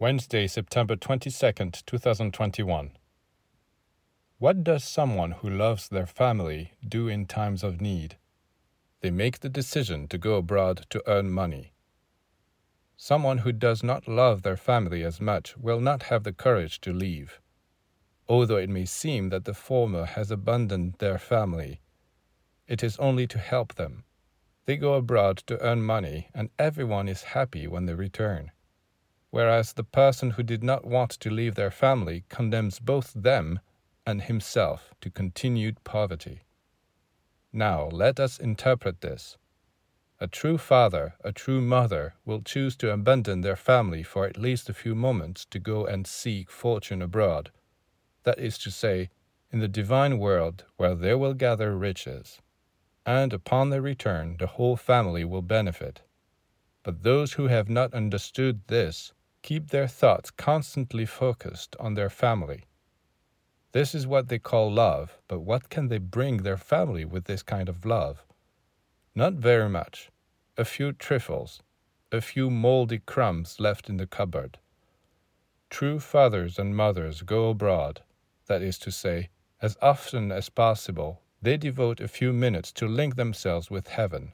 Wednesday, September 22nd, 2021. What does someone who loves their family do in times of need? They make the decision to go abroad to earn money. Someone who does not love their family as much will not have the courage to leave. Although it may seem that the former has abandoned their family, it is only to help them. They go abroad to earn money, and everyone is happy when they return. Whereas the person who did not want to leave their family condemns both them and himself to continued poverty. Now let us interpret this. A true father, a true mother, will choose to abandon their family for at least a few moments to go and seek fortune abroad, that is to say, in the divine world where they will gather riches. And upon their return, the whole family will benefit. But those who have not understood this keep their thoughts constantly focused on their family. This is what they call love, but what can they bring their family with this kind of love? Not very much. A few trifles, a few mouldy crumbs left in the cupboard. True fathers and mothers go abroad, that is to say, as often as possible, they devote a few minutes to link themselves with heaven,